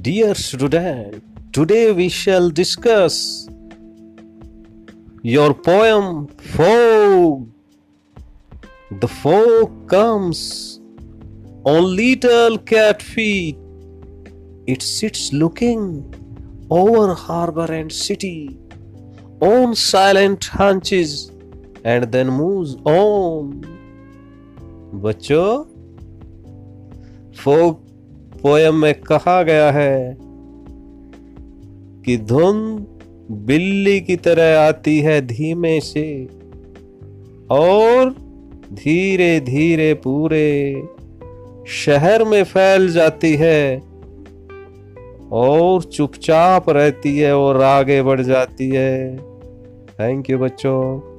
Dear student, today we shall discuss your poem Fog. The fog comes on little cat feet. It sits looking over harbor and city on silent hunches and then moves on. Bacho, fog poem में कहा गया है कि धुंध बिल्ली की तरह आती है धीमे से और धीरे धीरे पूरे शहर में फैल जाती है और चुपचाप रहती है और आगे बढ़ जाती है। थैंक यू बच्चों।